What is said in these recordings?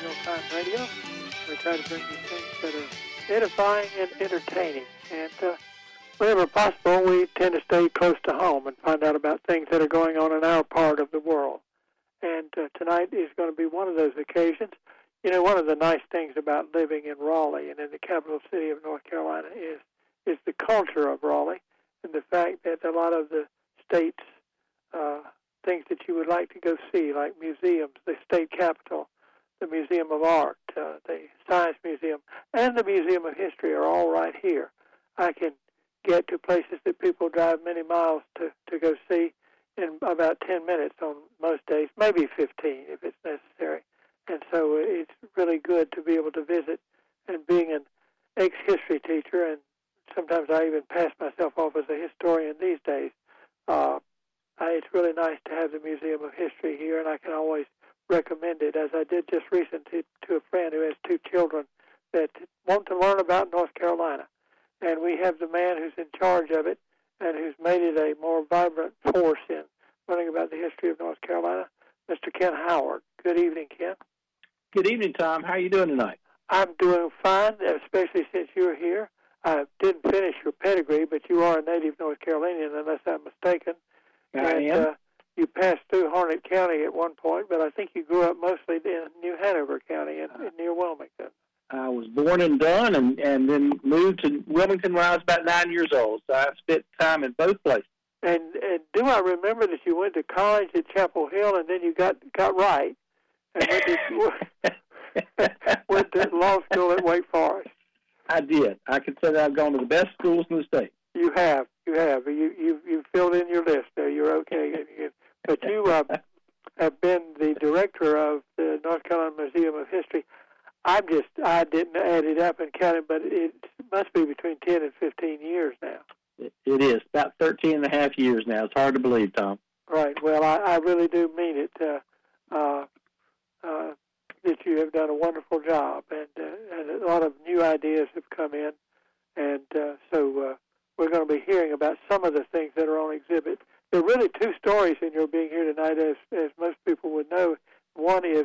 Hilltime Radio. We try to bring you things that are edifying and entertaining. And uh, whenever possible, we tend to stay close to home and find out about things that are going on in our part of the world. And uh, tonight is going to be one of those occasions. You know, one of the nice things about living in Raleigh and in the capital city of North Carolina is is the culture of Raleigh and the fact that a lot of the state's uh, things that you would like to go see, like museums, the state capitol, the Museum of Art, uh, the Science Museum, and the Museum of History are all right here. I can get to places that people drive many miles to, to go see in about 10 minutes on most days, maybe 15 if it's necessary. And so it's really good to be able to visit. And being an ex history teacher, and sometimes I even pass myself off as a historian these days, uh, it's really nice to have the Museum of History here, and I can always recommend it, as I did just recently to a friend who has two children that want to learn about North Carolina. And we have the man who's in charge of it and who's made it a more vibrant force in learning about the history of North Carolina, Mr. Ken Howard. Good evening, Ken. Good evening, Tom. How are you doing tonight? I'm doing fine, especially since you're here. I didn't finish your pedigree, but you are a native North Carolinian, unless I'm mistaken. I and, am. Uh, you passed through Harnett County at one point, but I think you grew up mostly in New Hanover County in, in near Wilmington. I was born and Dunn, and and then moved to Wilmington when I was about nine years old. So I spent time in both places. And, and do I remember that you went to college at Chapel Hill, and then you got got right, and went to, went to law school at Wake Forest? I did. I can say that I've gone to the best schools in the state. You have, you have. You you you filled in your list there. You're okay. But you uh, have been the director of the North Carolina Museum of History. I'm just I didn't add it up and count it, but it must be between ten and fifteen years now. It, is about thirteen and a half years now. It's hard to believe, Tom. Right. Well, I, I really do mean it. Uh, uh, uh, that you have done a wonderful job, and uh, and a lot of new ideas have come in, and uh, so uh, we're going to be hearing about some of the things that are on exhibit. There are really two stories in your being here tonight, as as most people would know. One is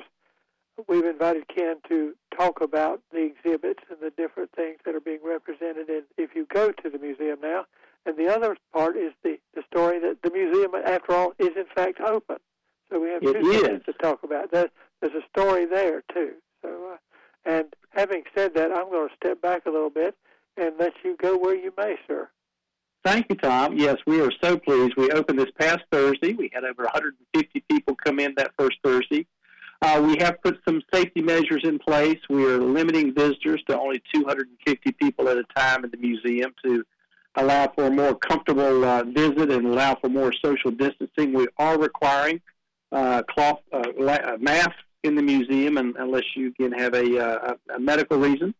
we've invited Ken to talk about the exhibits and the different things that are being represented. And if you go to the museum now, and the other part is the the story that the museum, after all, is in fact open. So we have two it things to talk about. There, there's a story there too. So, uh, and having said that, I'm going to step back a little bit and let you go where you may, sir. Thank you, Tom. Yes, we are so pleased. We opened this past Thursday. We had over 150 people come in that first Thursday. Uh, we have put some safety measures in place. We are limiting visitors to only 250 people at a time in the museum to allow for a more comfortable uh, visit and allow for more social distancing. We are requiring uh, cloth uh, la- masks in the museum, and, unless you can have a, uh, a medical reason.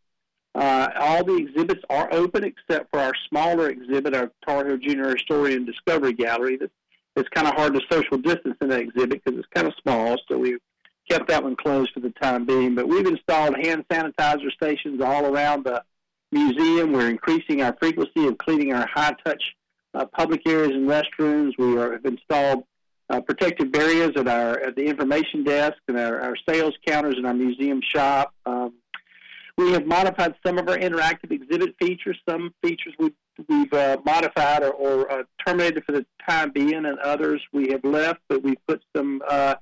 Uh, all the exhibits are open except for our smaller exhibit, our Tar Heel Junior Historian Discovery Gallery. That it's kind of hard to social distance in that exhibit because it's kind of small, so we've kept that one closed for the time being. But we've installed hand sanitizer stations all around the museum. We're increasing our frequency of cleaning our high-touch uh, public areas and restrooms. We are, have installed uh, protective barriers at our at the information desk and our, our sales counters in our museum shop. Um, we have modified some of our interactive exhibit features. Some features we've, we've uh, modified or, or uh, terminated for the time being, and others we have left, but we've put some uh,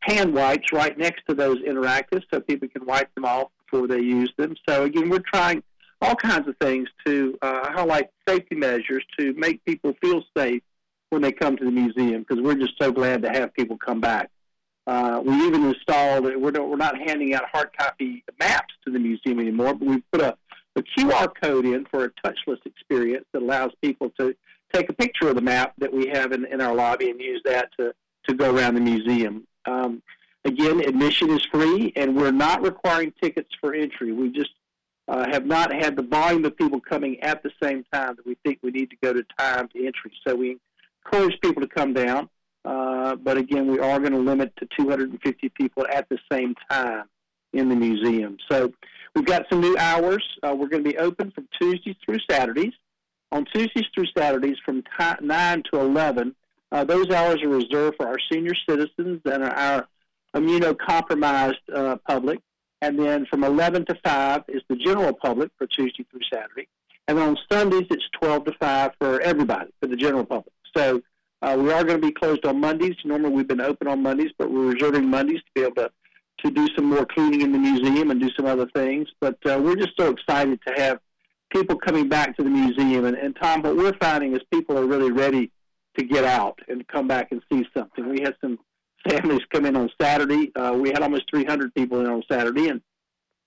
hand wipes right next to those interactives so people can wipe them off before they use them. So, again, we're trying all kinds of things to uh, highlight safety measures to make people feel safe when they come to the museum because we're just so glad to have people come back. Uh, we even installed, we're, we're not handing out hard copy maps to the museum anymore, but we put a, a QR code in for a touchless experience that allows people to take a picture of the map that we have in, in our lobby and use that to, to go around the museum. Um, again, admission is free, and we're not requiring tickets for entry. We just uh, have not had the volume of people coming at the same time that we think we need to go to time to entry. So we encourage people to come down. Uh, but again, we are going to limit to 250 people at the same time in the museum. So we've got some new hours. Uh, we're going to be open from Tuesdays through Saturdays. On Tuesdays through Saturdays from t- 9 to 11, uh, those hours are reserved for our senior citizens and our immunocompromised uh, public. And then from 11 to 5 is the general public for Tuesday through Saturday. And on Sundays, it's 12 to 5 for everybody, for the general public. So uh, we are going to be closed on Mondays. Normally we've been open on Mondays, but we're reserving Mondays to be able to, to do some more cleaning in the museum and do some other things. But uh, we're just so excited to have people coming back to the museum. And, and Tom, what we're finding is people are really ready to get out and come back and see something. We had some families come in on Saturday. Uh, we had almost 300 people in on Saturday, and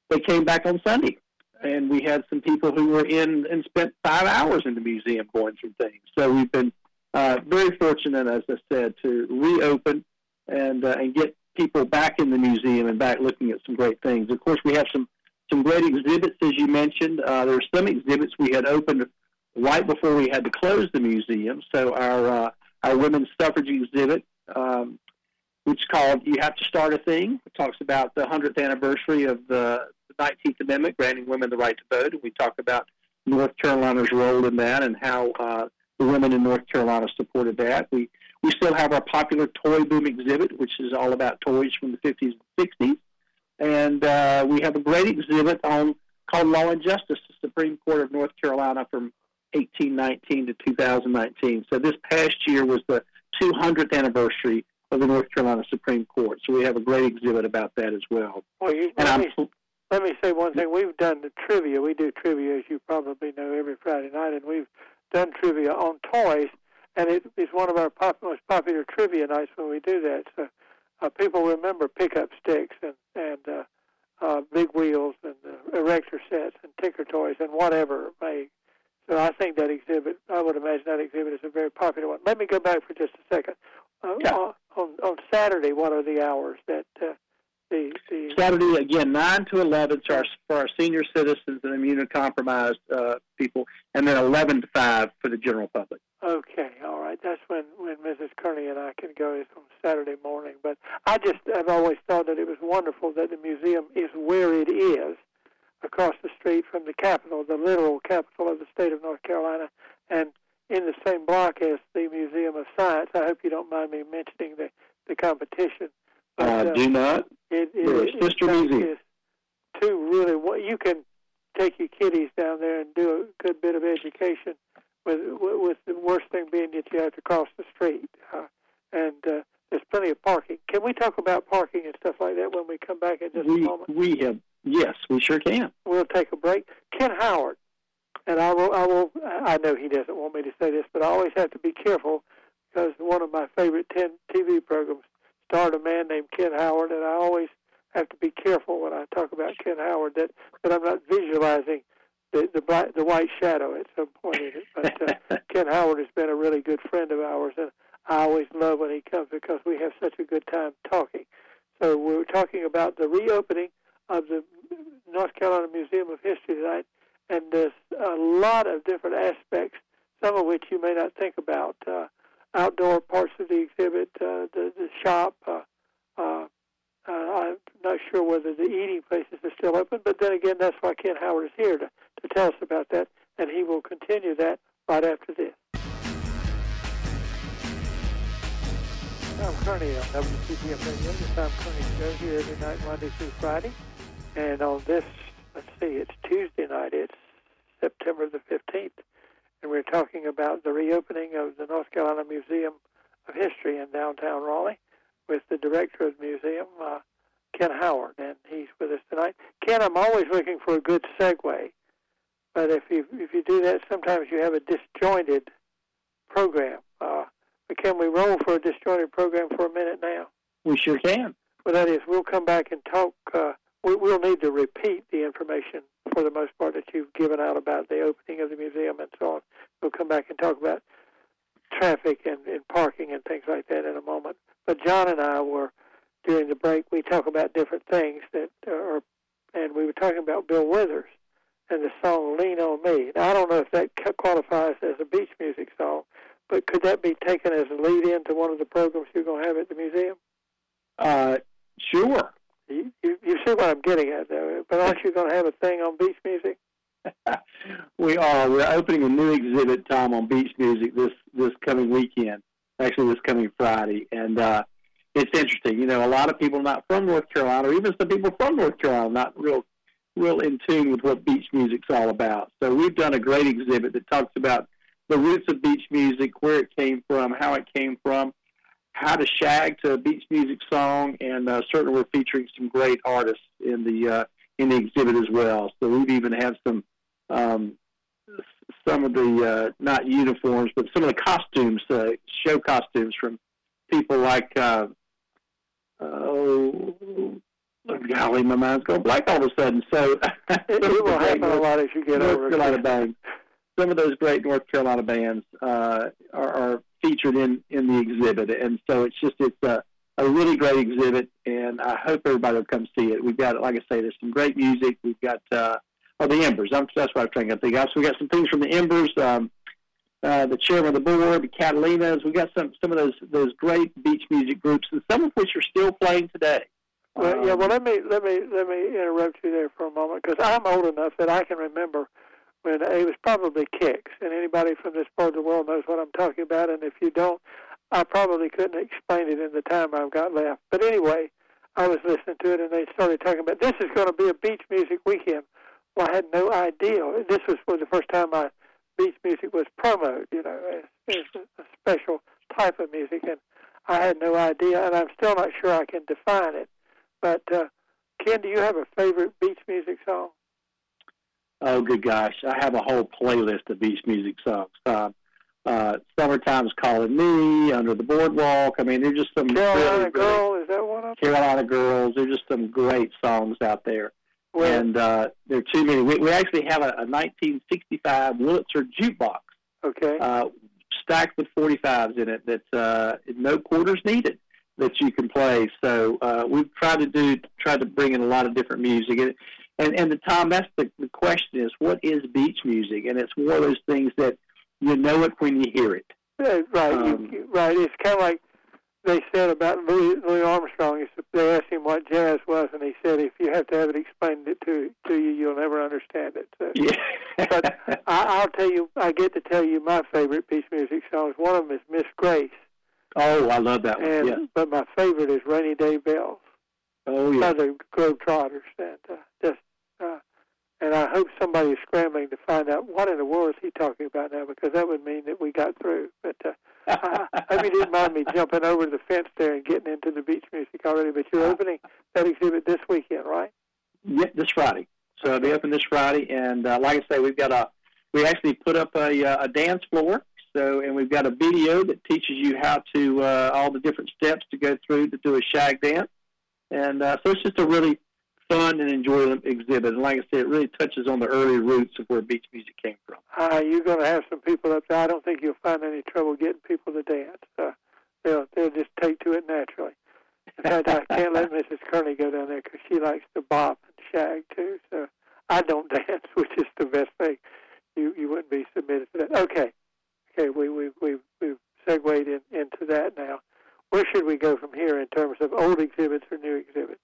they came back on Sunday. And we had some people who were in and spent five hours in the museum going through things. So we've been uh, very fortunate, as I said, to reopen and uh, and get people back in the museum and back looking at some great things. Of course, we have some some great exhibits, as you mentioned. Uh, there are some exhibits we had opened right before we had to close the museum. So our uh, our women's suffrage exhibit, um, which is called "You Have to Start a Thing," it talks about the 100th anniversary of the 19th Amendment granting women the right to vote. And we talk about North Carolina's role in that and how uh, the women in North Carolina supported that. We we still have our popular toy boom exhibit, which is all about toys from the 50s and 60s, and uh, we have a great exhibit on called Law and Justice, the Supreme Court of North Carolina from 1819 to 2019. So this past year was the 200th anniversary of the North Carolina Supreme Court. So we have a great exhibit about that as well. Well, you, and let, me, let me say one thing. We've done the trivia. We do trivia, as you probably know, every Friday night, and we've done trivia on toys, and it is one of our pop, most popular trivia nights when we do that. So uh, people remember pickup sticks and and uh, uh, big wheels and uh, erector sets and tinker toys and whatever may so I think that exhibit, I would imagine that exhibit is a very popular one. Let me go back for just a second. Uh, Yeah. on, on on Saturday, what are the hours that uh, the Saturday again, nine to eleven for our, for our senior citizens and immunocompromised uh, people, and then eleven to five for the general public. Okay, all right. That's when when Mrs. Kearney and I can go is on Saturday morning. But I just have always thought that it was wonderful that the museum is where it is, across the street from the capital, the literal capital of the state of North Carolina, and in the same block as the Museum of Science. I hope you don't mind me mentioning the the competition. But, Uh, uh, do not. it, it, it, sister museum. is two really well, you can take your kiddies down there and do a good bit of education with with the worst thing being that you have to cross the street uh, and uh, there's plenty of parking can we talk about parking and stuff like that when we come back in just a moment we have yes, we sure can. we'll take a break ken howard and i will i will i know he doesn't want me to say this but i always have to be careful because one of my favorite 10 tv programs starred a man named ken howard and i always have to be careful when I talk about Ken Howard that, that I'm not visualizing the the, black, the white shadow at some point in it. But uh, Ken Howard has been a really good friend of ours, and I always love when he comes because we have such a good time talking. So we're talking about the reopening of the North Carolina Museum of History tonight, and there's a lot of different aspects, some of which you may not think about. Uh, outdoor parts of the exhibit, uh, the the shop. Uh, uh, uh, I'm not sure whether the eating places are still open, but then again, that's why Ken Howard is here to, to tell us about that, and he will continue that right after this. Tom Kearney on WCPM Radio, the Tom Kearney Show here every night, Monday through Friday. And on this, let's see, it's Tuesday night, it's September the 15th, and we're talking about the reopening of the North Carolina Museum of History in downtown Raleigh with the director of the museum, uh, Ken Howard, and he's with us tonight. Ken, I'm always looking for a good segue, but if you if you do that, sometimes you have a disjointed program. Uh, but can we roll for a disjointed program for a minute now? We sure can. Well, that is, we'll come back and talk. Uh, we, we'll need to repeat the information for the most part that you've given out about the opening of the museum and so on. We'll come back and talk about traffic and, and parking and things like that in a moment. But John and I were during the break. We talk about different things that are, and we were talking about Bill Withers and the song "Lean on Me." Now, I don't know if that qualifies as a beach music song, but could that be taken as a lead in to one of the programs you're going to have at the museum? Uh, sure. You, you, see what I'm getting at, though. But aren't you going to have a thing on beach music? we are. We're opening a new exhibit, Tom, on beach music this this coming weekend. Actually, this coming Friday, and uh, it's interesting. You know, a lot of people not from North Carolina, or even some people from North Carolina, not real real in tune with what beach music's all about. So we've done a great exhibit that talks about the roots of beach music, where it came from, how it came from, how to shag to a beach music song, and uh, certainly we're featuring some great artists in the uh, in the exhibit as well. So we've even had some um, some of the uh, not uniforms, but some of the costumes, uh, show costumes from people like uh, oh golly, my mind's going blank all of a sudden. So it, will happen a lot as you get North over Carolina it. bands. Some of those great North Carolina bands uh, are, are featured in in the exhibit, and so it's just it's a a really great exhibit, and I hope everybody will come see it. We've got, like I say, there's some great music. We've got uh, oh the Embers. I'm, that's what I'm trying to think of. So we got some things from the Embers. Um, uh, the chairman of the board, the Catalinas. We got some some of those those great beach music groups, and some of which are still playing today. Well, yeah. Well, let me let me let me interrupt you there for a moment because I'm old enough that I can remember when it was probably Kicks, and anybody from this part of the world knows what I'm talking about. And if you don't, I probably couldn't explain it in the time I've got left. But anyway, I was listening to it, and they started talking about this is going to be a beach music weekend. Well, I had no idea. This was for the first time I beach music was promoted, you know, as, as a special type of music, and I had no idea, and I'm still not sure I can define it. But uh, Ken, do you have a favorite beach music song? Oh, good gosh, I have a whole playlist of beach music songs. Uh, uh, "Summertime's Calling Me," "Under the Boardwalk." I mean, there's just some Carolina really, Girl. Is that one of them? Carolina Girls. There's just some great songs out there. Well, and uh, there are too many. We, we actually have a, a 1965 Wurlitzer jukebox okay. uh, stacked with 45s in it that uh, no quarters needed that you can play. So uh, we've tried to do tried to bring in a lot of different music. And and, and the Tom, that's the, the question is what is beach music? And it's one of those things that you know it when you hear it. Yeah, right, Um, you, right. It's kind of like they said about Louis, Louis Armstrong. They asked him what jazz was, and he said, "If you have to have it explained it to to you, you'll never understand it." So, Yeah. But I, I'll tell you, I get to tell you my favorite beach music songs. One of them is Miss Grace, oh, I love that one. and yeah. but my favorite is Rainy Day Bells Oh, yeah. by the Globetrotters. And uh, just uh, and I hope somebody is scrambling to find out what in the world is he talking about now, because that would mean that we got through. But uh, I hope you didn't mind me jumping over the fence there and getting into the beach music already. But you're opening that exhibit this weekend, right? Yeah, this Friday. So it'll be open this Friday, and uh, like I say, we've got a we actually put up a, uh, a dance floor. So and we've got a video that teaches you how to uh, all the different steps to go through to do a shag dance, and uh, so it's just a really fun and enjoyable exhibit. And like I said, it really touches on the early roots of where beach music came from. Uh, you're going to have some people up there. I don't think you'll find any trouble getting people to dance. Uh, they'll they'll just take to it naturally. In fact, I can't let Mrs. Kearney go down there because she likes to bop and shag too. So I don't dance, which is the best thing. You you wouldn't be submitted to that. Okay, okay. We we we we've segued in, into that now. Where should we go from here in terms of old exhibits or new exhibits?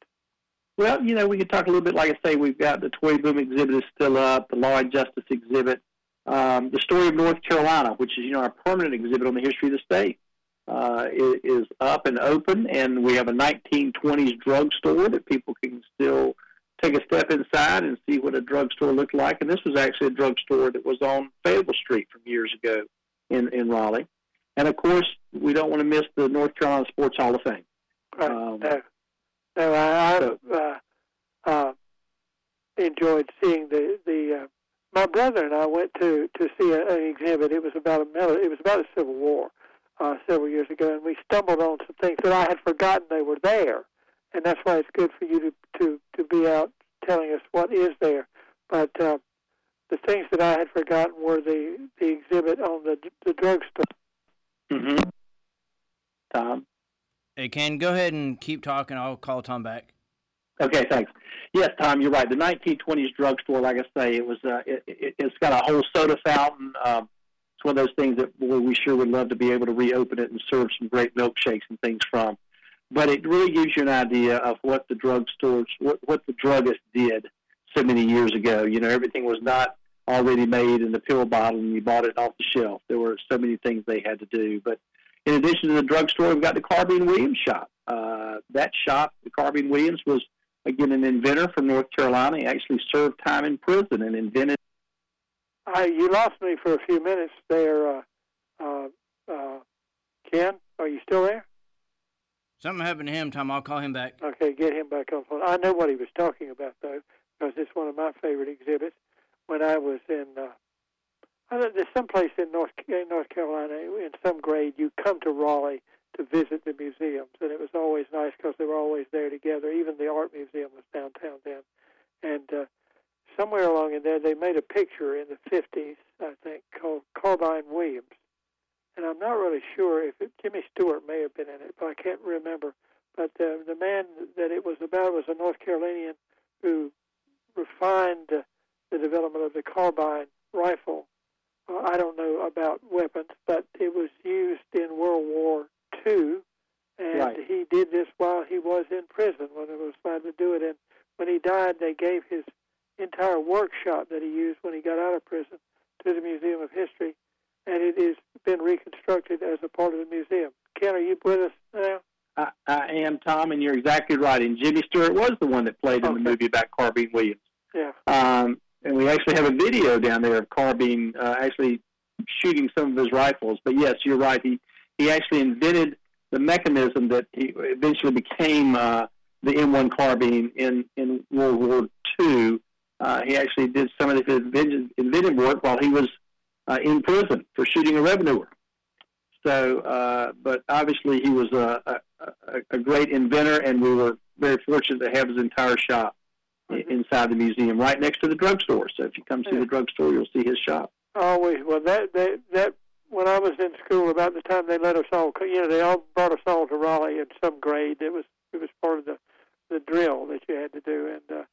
Well, you know, we could talk a little bit. Like I say, we've got the Toy Boom exhibit is still up, the Law and Justice exhibit, um, the Story of North Carolina, which is you know our permanent exhibit on the history of the state, uh, is, is up and open, and we have a 1920s drugstore that people can still take a step inside and see what a drugstore looked like. And this was actually a drugstore that was on Fayetteville Street from years ago in in Raleigh. And of course, we don't want to miss the North Carolina Sports Hall of Fame. Right. Um, no, no. I, I so- uh, uh, enjoyed seeing the the. Uh, my brother and I went to to see a, an exhibit. It was about a mil- It was about the Civil War uh, several years ago, and we stumbled on some things that I had forgotten they were there, and that's why it's good for you to to to be out telling us what is there. But uh, the things that I had forgotten were the the exhibit on the the drugstore. Mm-hmm. Tom. Hey, Ken, go ahead and keep talking. I'll call Tom back. Okay, thanks. Yes, Tom, you're right. The 1920s drugstore, like I say, it was. Uh, it, it, it's got a whole soda fountain. Um, it's one of those things that boy, we sure would love to be able to reopen it and serve some great milkshakes and things from. But it really gives you an idea of what the drugstores, what what the druggist did so many years ago. You know, everything was not already made in the pill bottle and you bought it off the shelf. There were so many things they had to do. But in addition to the drugstore, we've got the Carbine Williams shop. Uh, that shop, the Carbine Williams, was again an inventor from North Carolina. He actually served time in prison and invented. I, you lost me for a few minutes there, uh, uh, uh, Ken. Are you still there? Something happened to him, Tom. I'll call him back. Okay, get him back on phone. I know what he was talking about though, because it's one of my favorite exhibits. When I was in, uh, I don't, there's some place in North in North Carolina in some grade you come to Raleigh to visit the museums, and it was always nice because they were always there together. Even the art museum was downtown then, and uh, somewhere along in there they made a picture in the 50s, I think, called Carbine Williams, and I'm not really sure if it, Jimmy Stewart may have been in it, but I can't remember. But uh, the man that it was about was a North Carolinian who refined uh, the development of the carbine rifle. Uh, I don't know about weapons, but it was used in World War II, and Right. he did this while he was in prison when it was allowed to do it. And when he died, they gave his entire workshop that he used when he got out of prison to the Museum of History, and it has been reconstructed as a part of the museum. Ken, are you with us now? I, I am Tom, and you're exactly right. And Jimmy Stewart was the one that played in the movie about Carbine Williams. Yeah. Um, and we actually have a video down there of Carbine uh, actually shooting some of his rifles. But yes, you're right. He he actually invented the mechanism that he eventually became uh, the M1 carbine in in World War II. Uh, he actually did some of his invented, work while he was uh, in prison for shooting a revenuer. So, uh, but obviously he was a, a- a great inventor, and we were very fortunate to have his entire shop Mhm. inside the museum, right next to the drugstore. So if you come see Yeah. the drugstore, you'll see his shop. Always. Well, that that that when I was in school, about the time they let us all, you know, they all brought us all to Raleigh in some grade. It was it was part of the the drill that you had to do, and uh,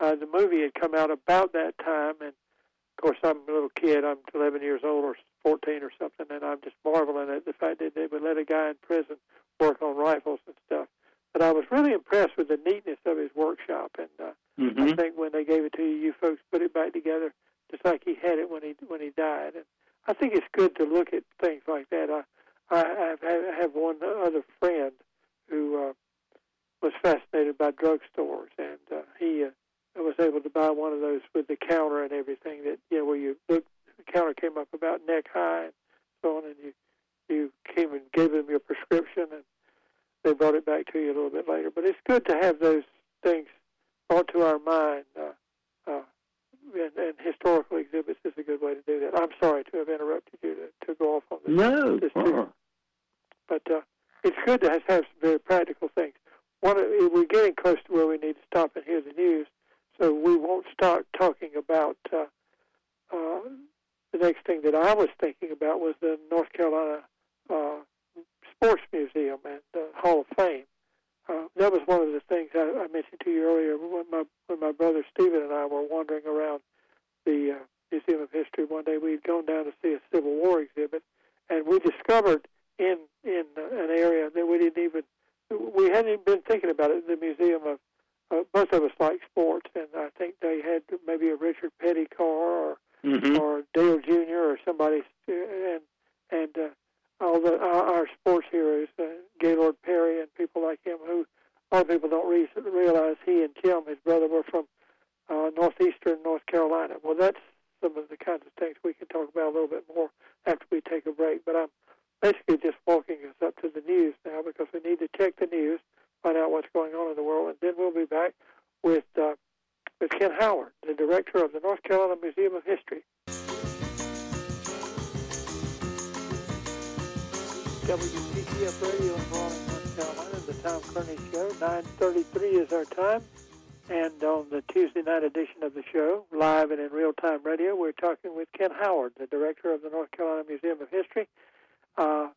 uh, the movie had come out about that time. And of course, I'm a little kid. I'm 11 years old or 14 or something, and I'm just marveling at the fact that they would let a guy in prison work on rifles and stuff. But I was really impressed with the neatness of his workshop, and uh, Mm-hmm. I think when they gave it to you, you folks put it back together just like he had it when he when he died. And I think it's good to look at things like that. I I I have one other friend who uh, was fascinated by drugstores, and uh, he uh, was able to buy one of those with the counter and everything. That you know where you look, the counter came up about neck high and so on, and you you came and gave them your prescription, and they brought it back to you a little bit later. But it's good to have those things brought to our mind. Uh, uh, and, and historical exhibits is a good way to do that. I'm sorry to have interrupted you to, to go off on this, No. this uh-uh. but uh, it's good to have, some very practical things. One, we're getting close to where we need to stop and hear the news, so we won't start talking about. Uh, uh, the next thing that I was thinking about was the North Carolina uh, Sports Museum and uh, Hall of Fame. Uh, that was one of the things I, I mentioned to you earlier when my when my brother Stephen and I were wandering around the uh, Museum of History one day. We'd gone down to see a Civil War exhibit, and we discovered in in uh, an area that we didn't even we hadn't even been thinking about it. The Museum of uh, both of us like sports, and I think they had maybe a Richard Petty car or Mhm. or Dale Jr. or somebody, uh, and and uh, all the our, sports heroes, uh, Gaylord Perry and people like him, who a lot of people don't re- realize he and Jim, his brother, were from uh, northeastern North Carolina. Well, that's some of the kinds of things we can talk about a little bit more after we take a break. But I'm basically just walking us up to the news now because we need to check the news, find out what's going on in the world, and then we'll be back with. Uh, with Ken Howard, the director of the North Carolina Museum of History. WPTF Radio in Raleigh, North Carolina, the Tom Kearney Show. 9.33 is our time. And on the Tuesday night edition of the show, live and in real-time radio, we're talking with Ken Howard, the director of the North Carolina Museum of History. Uh,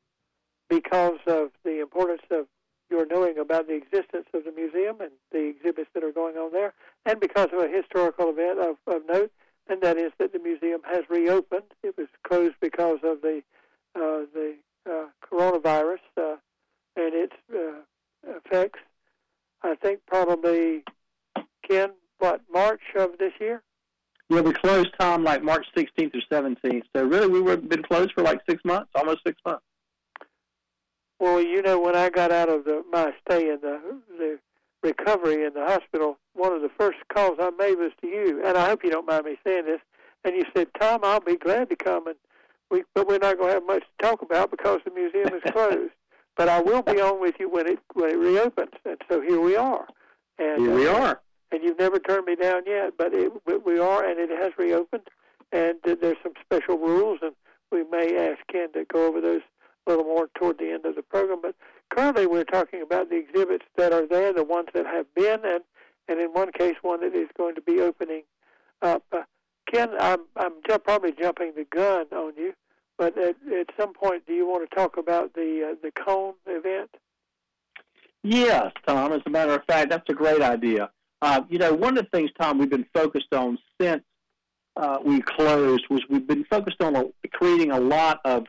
because of the importance of your knowing about the existence of the museum and the exhibits that are going on there, and because of a historical event of, of note, and that is that the museum has reopened. It was closed because of the uh, the uh, coronavirus uh, and its uh, effects. I think probably Ken, what March of this year? Yeah, we closed Tom like March 16th or 17th. So really, we were been closed for like six months, almost six months. Well, you know, when I got out of the, my stay in the the recovery in the hospital, one of the first calls I made was to you, and I hope you don't mind me saying this. And you said, "Tom, I'll be glad to come, and we, but we're not going to have much to talk about because the museum is closed. but I will be on with you when it when it reopens." And so here we are. And here we uh, are. And you've never turned me down yet, but it, we are, and it has reopened. And uh, there's some special rules, and we may ask Ken to go over those a little more toward the end of the program. But currently, we're talking about the exhibits that are there, the ones that have been, and and in one case, one that is going to be opening up. Uh, Ken, I'm I'm ju- probably jumping the gun on you, but at, at some point, do you want to talk about the uh, the cone event? Yes, Tom. As a matter of fact, that's a great idea. Uh, you know, one of the things, Tom, we've been focused on since uh, we closed was we've been focused on a, creating a lot of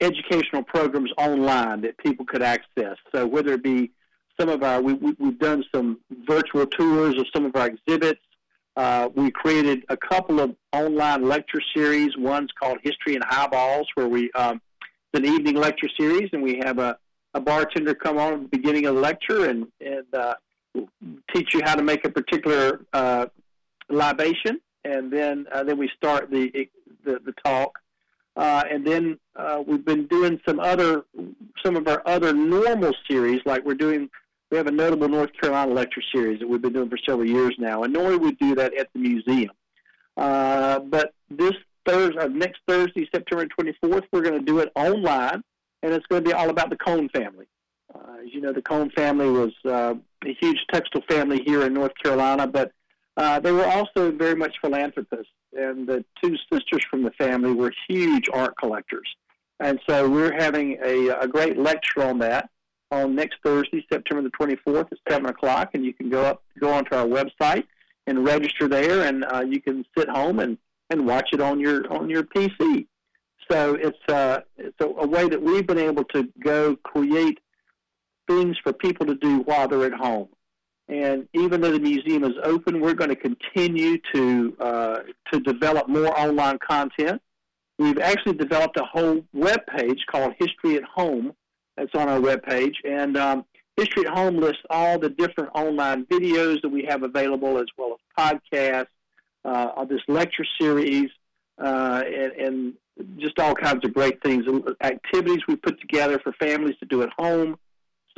educational programs online that people could access. So whether it be some of our, we, we, we've done some virtual tours of some of our exhibits. Uh, we created a couple of online lecture series. One's called History and Highballs, where we um, it's an evening lecture series, and we have a, a bartender come on at the beginning of the lecture and and uh, teach you how to make a particular uh, libation, and then uh, then we start the the, the talk. Uh, and then uh, we've been doing some other, some of our other normal series, like we're doing. We have a notable North Carolina lecture series that we've been doing for several years now, and normally we do that at the museum. Uh, but this Thursday, uh, next Thursday, September 24th, we're going to do it online, and it's going to be all about the Cone family. Uh, as you know, the Cone family was uh, a huge textile family here in North Carolina, but uh, they were also very much philanthropists and the two sisters from the family were huge art collectors. And so we're having a, a great lecture on that on next Thursday, September the 24th at 7 o'clock. And you can go up, go onto our website and register there, and uh, you can sit home and, and watch it on your on your PC. So it's uh, it's a, a way that we've been able to go create things for people to do while they're at home. And even though the museum is open, we're going to continue to uh, to develop more online content. We've actually developed a whole web page called History at Home. That's on our webpage. and um, History at Home lists all the different online videos that we have available, as well as podcasts, uh, this lecture series, uh, and, and just all kinds of great things, activities we put together for families to do at home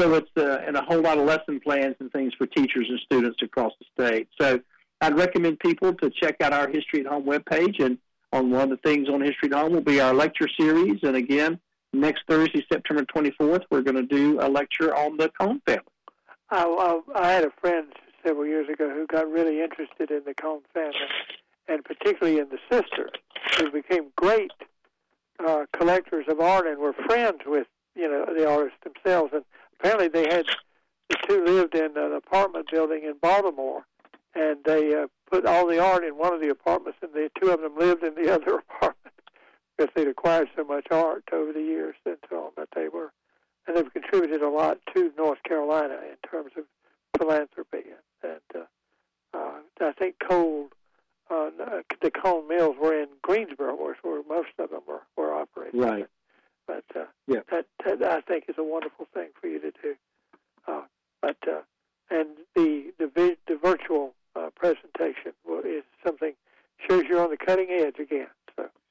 so it's uh, and a whole lot of lesson plans and things for teachers and students across the state. So I'd recommend people to check out our History at Home webpage. And on one of the things on History at Home will be our lecture series. And again, next Thursday, September 24th, we're going to do a lecture on the Cone family. I, I, I had a friend several years ago who got really interested in the Cone family, and particularly in the sisters, who became great uh, collectors of art and were friends with you know the artists themselves. And apparently they had the two lived in an apartment building in Baltimore, and they uh, put all the art in one of the apartments, and the two of them lived in the other apartment because they'd acquired so much art over the years and so on. But they were, and they've contributed a lot to North Carolina in terms of philanthropy. And, and uh, uh, I think coal, uh, the Cone Mills were in Greensboro, where, where most of them were, were operating. Right. But uh, yeah. that, that I think is a wonderful thing for you to do. Uh, but uh, and the the vi- the virtual uh, presentation is something shows you're on the cutting edge again.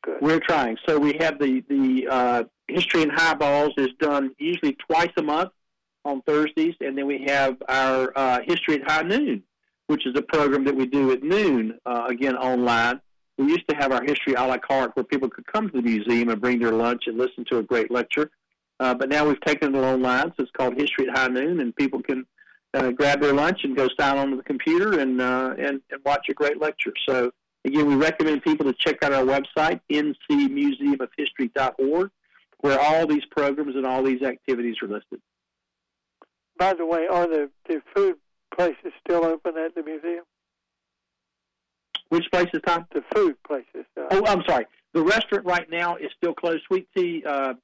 Good. We're trying. So we have the the uh, history and highballs is done usually twice a month on Thursdays, and then we have our uh, history at high noon, which is a program that we do at noon uh, again online we used to have our history a la carte where people could come to the museum and bring their lunch and listen to a great lecture. Uh, but now we've taken it online, so it's called History at High Noon, and people can uh, grab their lunch and go sign onto the computer and, uh, and and watch a great lecture. So again, we recommend people to check out our website, ncmuseumofhistory.org, where all these programs and all these activities are listed. By the way, are the, the food places still open at the museum? Which places, Tom? The food places. Uh, oh, I'm sorry. The restaurant right now is still closed. Sweet Tea uh,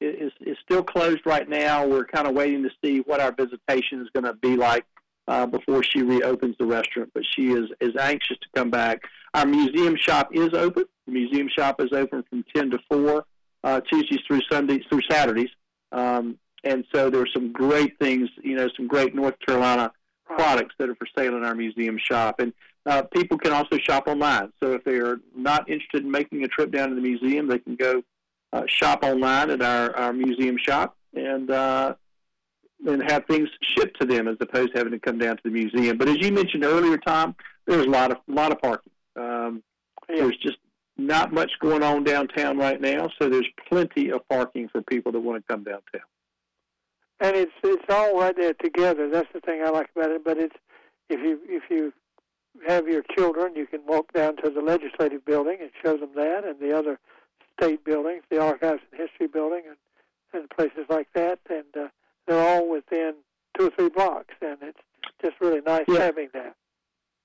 is is still closed right now. We're kind of waiting to see what our visitation is going to be like uh, before she reopens the restaurant. But she is is anxious to come back. Our museum shop is open. The museum shop is open from 10 to 4 uh, Tuesdays through Sundays through Saturdays. Um, And so there are some great things, you know, some great North Carolina products that are for sale in our museum shop. And uh, people can also shop online. So if they are not interested in making a trip down to the museum, they can go uh, shop online at our, our museum shop and uh, and have things shipped to them as opposed to having to come down to the museum. But as you mentioned earlier, Tom, there's a lot of lot of parking. Um, yeah. There's just not much going on downtown right now, so there's plenty of parking for people that want to come downtown. And it's it's all right there together. That's the thing I like about it. But it's if you if you have your children, you can walk down to the legislative building and show them that, and the other state buildings, the archives and history building, and and places like that, and uh, they're all within two or three blocks, and it's just really nice yeah. having that.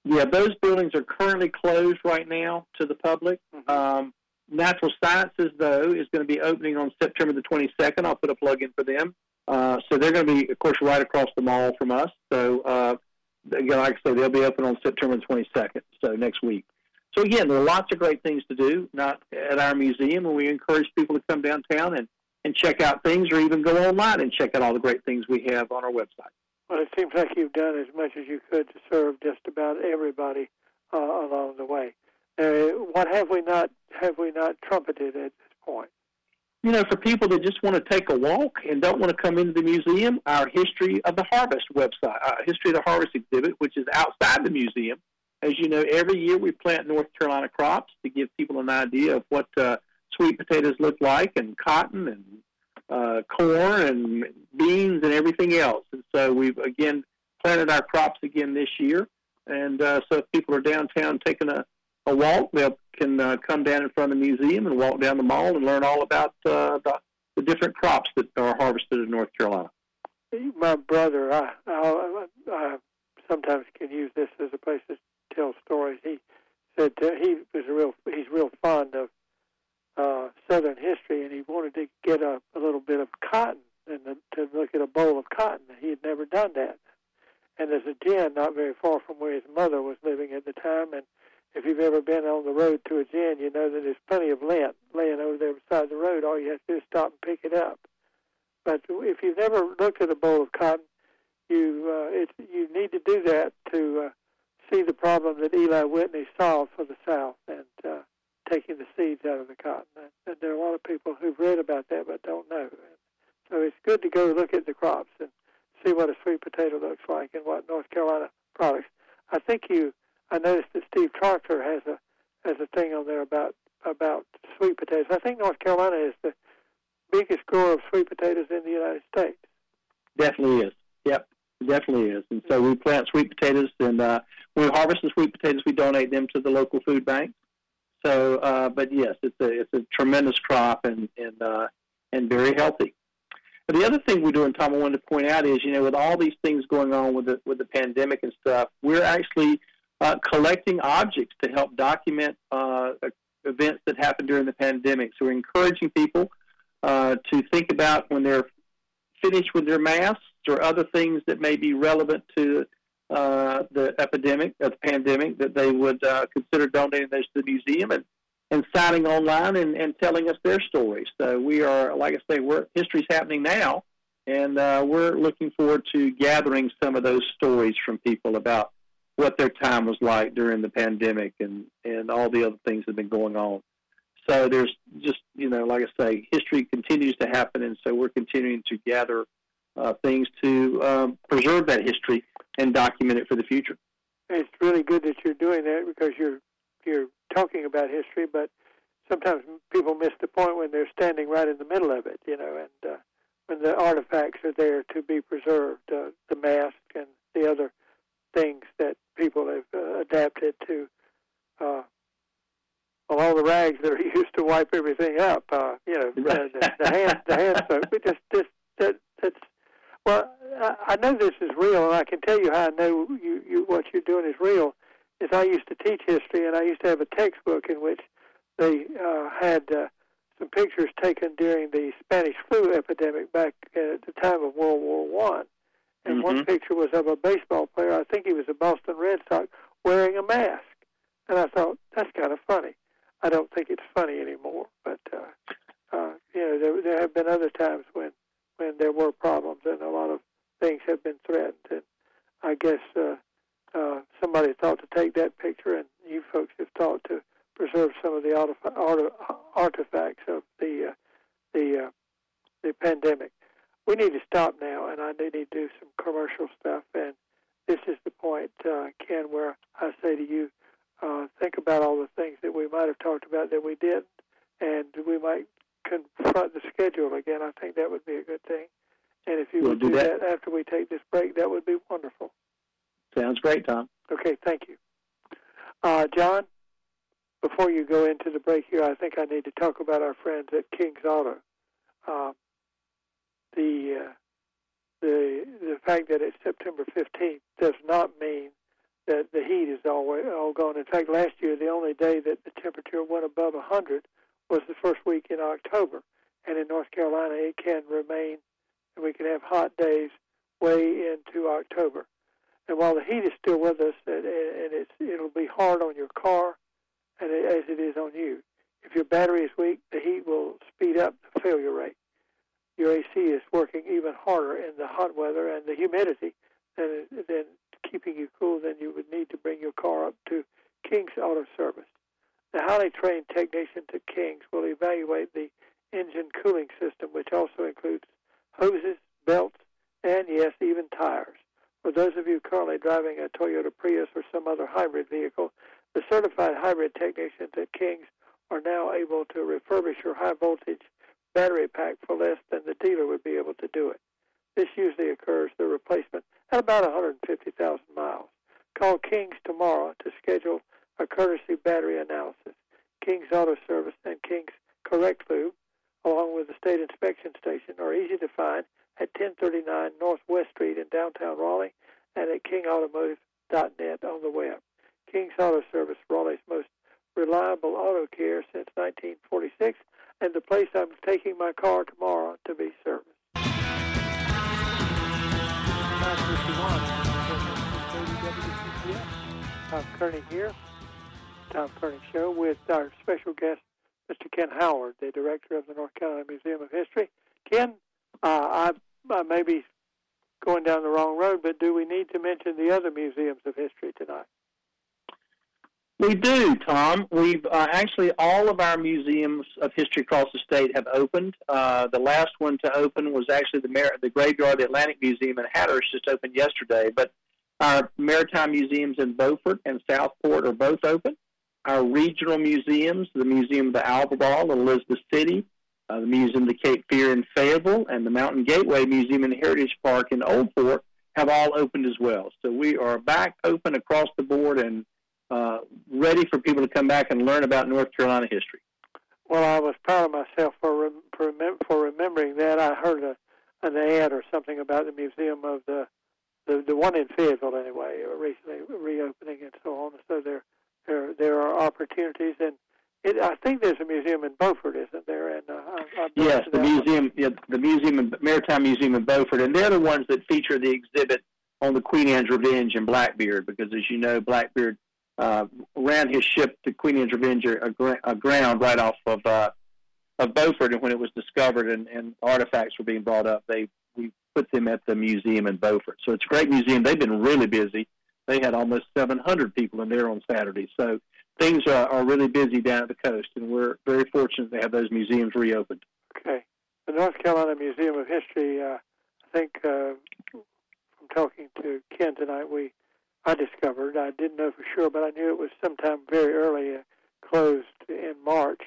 Yeah, those buildings are currently closed right now to the public. Mm-hmm. Um, Natural Sciences, though, is going to be opening on September the 22nd. I'll put a plug in for them. Uh, so they're going to be, of course, right across the mall from us. So, uh, again, like I say, they'll be open on September the 22nd, so next week. So, again, there are lots of great things to do not at our museum, and we encourage people to come downtown and, and check out things or even go online and check out all the great things we have on our website. Well, it seems like you've done as much as you could to serve just about everybody uh, along the way. Uh, what have we not have we not trumpeted at this point? You know, for people that just want to take a walk and don't want to come into the museum, our History of the Harvest website, our History of the Harvest exhibit, which is outside the museum. As you know, every year we plant North Carolina crops to give people an idea of what uh, sweet potatoes look like, and cotton, and uh, corn and beans and everything else. And so we've again planted our crops again this year. And uh, so if people are downtown taking a, a walk, they can uh, come down in front of the museum and walk down the mall and learn all about uh, the, the different crops that are harvested in North Carolina. My brother, I, I, I sometimes can use this as a place to tell stories. He said uh, he was a real he's real fond of uh, Southern history, and he wanted to get a, a little bit of cotton and the, to look at a boll of cotton. He had never done that. And there's a gin not very far from where his mother was living at the time. And if you've ever been on the road to a gin, you know that there's plenty of lint laying over there beside the road. All you have to do is stop and pick it up. But if you've never looked at a boll of cotton, you uh, it's, you need to do that to uh, see the problem that Eli Whitney solved for the South. And uh, taking the seeds out of the cotton. And there are a lot of people who've read about that but don't know. So it's good to go look at the crops and see what a sweet potato looks like and what North Carolina products. I think you. I noticed that Steve Troxler has a has a thing on there about about sweet potatoes. I think North Carolina is the biggest grower of sweet potatoes in the United States. Definitely is. Yep, definitely is. And so we plant sweet potatoes, and uh, when we harvest the sweet potatoes, we donate them to the local food bank. So, uh, but yes, it's a it's a tremendous crop and and uh, and very healthy. But the other thing we're doing, Tom, I wanted to point out is, you know, with all these things going on with the with the pandemic and stuff, we're actually uh, collecting objects to help document uh, events that happened during the pandemic. So we're encouraging people uh, to think about when they're finished with their masks or other things that may be relevant to uh, the epidemic, of the pandemic, that they would uh, consider donating those to the museum and, and signing online and, and telling us their stories. So we are, like I say, we're, history's happening now, and uh, we're looking forward to gathering some of those stories from people about what their time was like during the pandemic and, and all the other things that have been going on. So there's just, you know, like I say, history continues to happen, and so we're continuing to gather uh, things to um, preserve that history and document it for the future. It's really good that you're doing that because you're you're talking about history, but sometimes people miss the point when they're standing right in the middle of it, you know, and uh, when the artifacts are there to be preserved, uh, the mask and the other things that people have uh, adapted to, uh, well, all the rags that are used to wipe everything up, uh, you know, right. the, the hand the hand soap. It just just that that's well, I know this is real, and I can tell you how I know you, you what you're doing is real. Is I used to teach history, and I used to have a textbook in which they uh, had uh, some pictures taken during the Spanish flu epidemic back at the time of World War One. And mm-hmm. one picture was of a baseball player. I think he was a Boston Red Sox wearing a mask. And I thought that's kind of funny. I don't think it's funny anymore, but uh, uh, you know there, there have been other times when when there were problems and a lot of things have been threatened. And I guess uh, uh, somebody thought to take that picture, and you folks have thought to preserve some of the artifacts of the uh, the uh, the pandemic. We need to stop now, and I need to do some commercial stuff. And this is the point, uh, Ken, where I say to you, uh, think about all the things that we might have talked about that we didn't, and we might confront the schedule again. I think that would be a good thing. And if you we'll would do, do that. that after we take this break, that would be wonderful. Sounds great, Tom. Okay, thank you. Uh, John, before you go into the break here, I think I need to talk about our friends at King's Auto. Uh, the uh, the the fact that it's September 15th does not mean that the heat is all all gone. In fact, last year the only day that the temperature went above 100 was the first week in October, and in North Carolina it can remain, and we can have hot days way into October. And while the heat is still with us, and, and it's it'll be hard on your car, and it, as it is on you. If your battery is weak, the heat will speed up the failure rate. Your AC is working even harder in the hot weather and the humidity than than keeping you cool. Then you would need to bring your car up to King's Auto Service. The highly trained technicians at King's will evaluate the engine cooling system, which also includes hoses, belts, and yes, even tires. For those of you currently driving a Toyota Prius or some other hybrid vehicle, the certified hybrid technicians at King's are now able to refurbish your high voltage battery pack for less than the dealer would be able to do it. This usually occurs, the replacement, at about 150,000 miles. Call King's tomorrow to schedule a courtesy battery analysis. King's Auto Service and King's Correct Lube, along with the state inspection station, are easy to find at 1039 Northwest Street in downtown Raleigh and at kingautomotive.net on the web. King's Auto Service, Raleigh's most reliable auto care since 1946, and the place I'm taking my car tomorrow to be serviced. Tom Kearney here, Tom Kearney Show, with our special guest, Mr. Ken Howard, the director of the North Carolina Museum of History. Ken, uh, I, I may be going down the wrong road, but do we need to mention the other museums of history tonight? We do, Tom. We've uh, actually all of our museums of history across the state have opened. Uh, the last one to open was actually the the Graveyard, the Atlantic Museum in Hatteras, just opened yesterday. But our maritime museums in Beaufort and Southport are both open. Our regional museums, the Museum of the Albemarle in Elizabeth City, uh, the Museum of the Cape Fear in Fayetteville, and the Mountain Gateway Museum and Heritage Park in Old Fort have all opened as well. So we are back open across the board and uh, ready for people to come back and learn about North Carolina history. Well, I was proud of myself for rem- for, for remembering that. I heard a, an ad or something about the museum of the the, the one in Fayetteville anyway, recently reopening and so on. So there there there are opportunities, and it, I think there's a museum in Beaufort, isn't there? And uh, I, yes, the museum, yeah, the museum, Maritime Museum in Beaufort, and they're the ones that feature the exhibit on the Queen Anne's Revenge and Blackbeard, because as you know, Blackbeard uh, ran his ship to Queen Anne's Revenge aground right off of uh, of Beaufort, and when it was discovered and, and artifacts were being brought up, they we put them at the museum in Beaufort. So it's a great museum. They've been really busy. They had almost 700 people in there on Saturday. So things are, are really busy down at the coast, and we're very fortunate to have those museums reopened. Okay. The North Carolina Museum of History, uh, I think uh, from talking to Ken tonight, we I discovered. I didn't know for sure, but I knew it was sometime very early, uh, closed in March,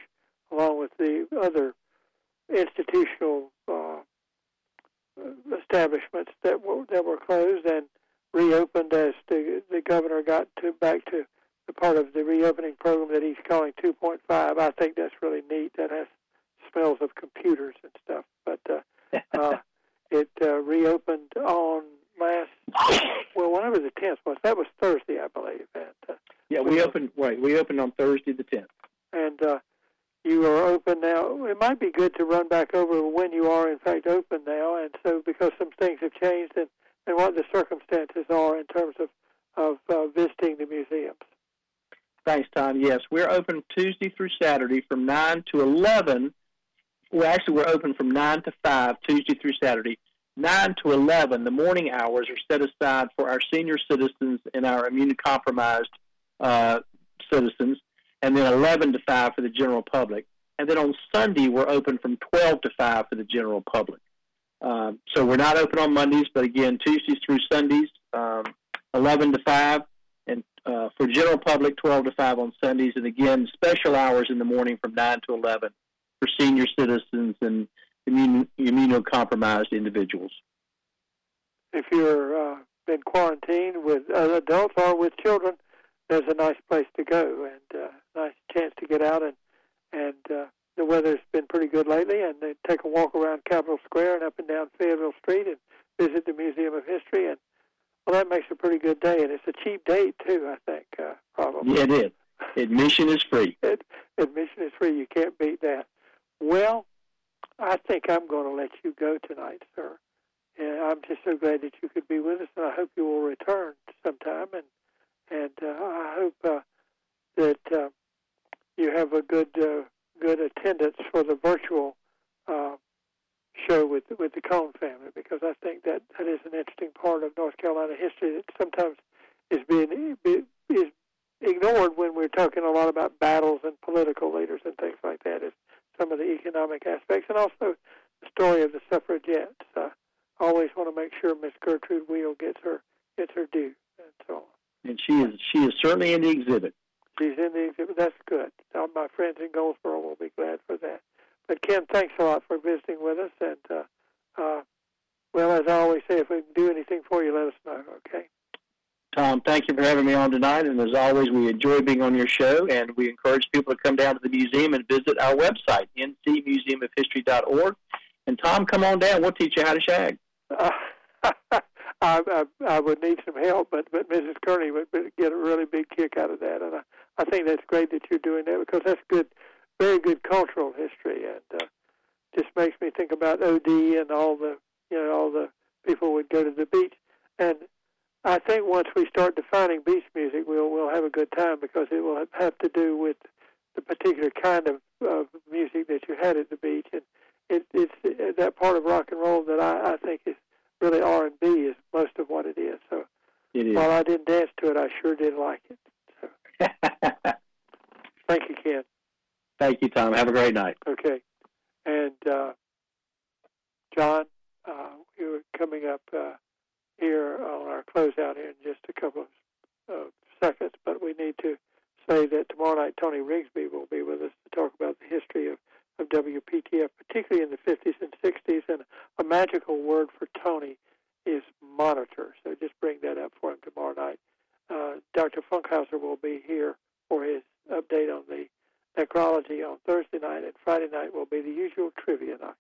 along with the other institutional uh, establishments that were that were closed and reopened as the the governor got to back to the part of the reopening program that he's calling 2.5. I think that's really neat. That has smells of computers and stuff, but uh, uh, it uh, reopened on last well, whenever the tenth was. That was Thursday, I believe. And, uh, yeah, we, we opened right. We opened on Thursday the tenth. And uh, you are open now. It might be good to run back over when you are in fact open now, and so because some things have changed and and what the circumstances are in terms of of uh, visiting the museums. Thanks, Tom. Yes, we're open Tuesday through Saturday from nine to eleven well, actually, we're open from 9 to 5, Tuesday through Saturday. 9 to 11, the morning hours are set aside for our senior citizens and our immunocompromised uh, citizens, and then 11 to 5 for the general public. And then on Sunday, we're open from 12 to 5 for the general public. Um, so we're not open on Mondays, but again, Tuesdays through Sundays, um, 11 to 5, and uh, for general public, 12 to 5 on Sundays, and again, special hours in the morning from 9 to 11 for senior citizens and immun- immunocompromised individuals. If you're uh, been quarantined with other adults or with children, there's a nice place to go and uh, nice chance to get out and and uh, the weather's been pretty good lately. And they take a walk around Capitol Square and up and down Fayetteville Street and visit the Museum of History. And well, that makes a pretty good day, and it's a cheap date too. I think uh, probably. Yeah, it is. Admission is free. Admission is free. You can't beat that. Well, I think I'm going to let you go tonight, sir. And I'm just so glad that you could be with us, and I hope you will return sometime. And and uh, I hope uh, that uh, you have a good uh, good attendance for the virtual uh, show with with the Cone family because I think that that is an interesting part of North Carolina history that sometimes is being is ignored when we're talking a lot about battles and political leaders and things like that. Is some of the economic aspects and also the story of the suffragettes. I always want to make sure Miss Gertrude Weil gets her gets her due and so on. And she is she is certainly in the exhibit. She's in the exhibit. That's good. All my friends in Goldsboro will be glad for that. But Ken, thanks a lot for visiting with us. And uh, uh, well, as I always say, if we can do anything for you, let us know. Okay. Tom, thank you for having me on tonight. And as always, we enjoy being on your show, and we encourage people to come down to the museum and visit our website, ncmuseumofhistory.org. And Tom, come on down. We'll teach you how to shag. Uh, I, I, I would need some help, but but Mrs. Kearney would get a really big kick out of that, and I, I think that's great that you're doing that because that's good, very good cultural history, and uh, just makes me think about OD and all the you know all the people would go to the beach, and I think once we start defining beach music, we'll we'll have a good time because it will have to do with the particular kind of, of music that you had at the beach, and it, it's that part of rock and roll that I, I think is really R and B is most of what it is. So it is. while I didn't dance to it, I sure did like it. So. Thank you, Ken. Thank you, Tom. Have a great night. Okay, and uh, John, uh, you're coming up uh, here on our closeout here in just a couple of uh, seconds, but we need to say that tomorrow night Tony Rigsby will be with us to talk about the history of of WPTF, particularly in the 50s and 60s. And a magical word for Tony is monitor. So just bring that up for him tomorrow night. Uh, Dr. Funkhauser will be here for his update on the necrology on Thursday night, and Friday night will be the usual trivia night.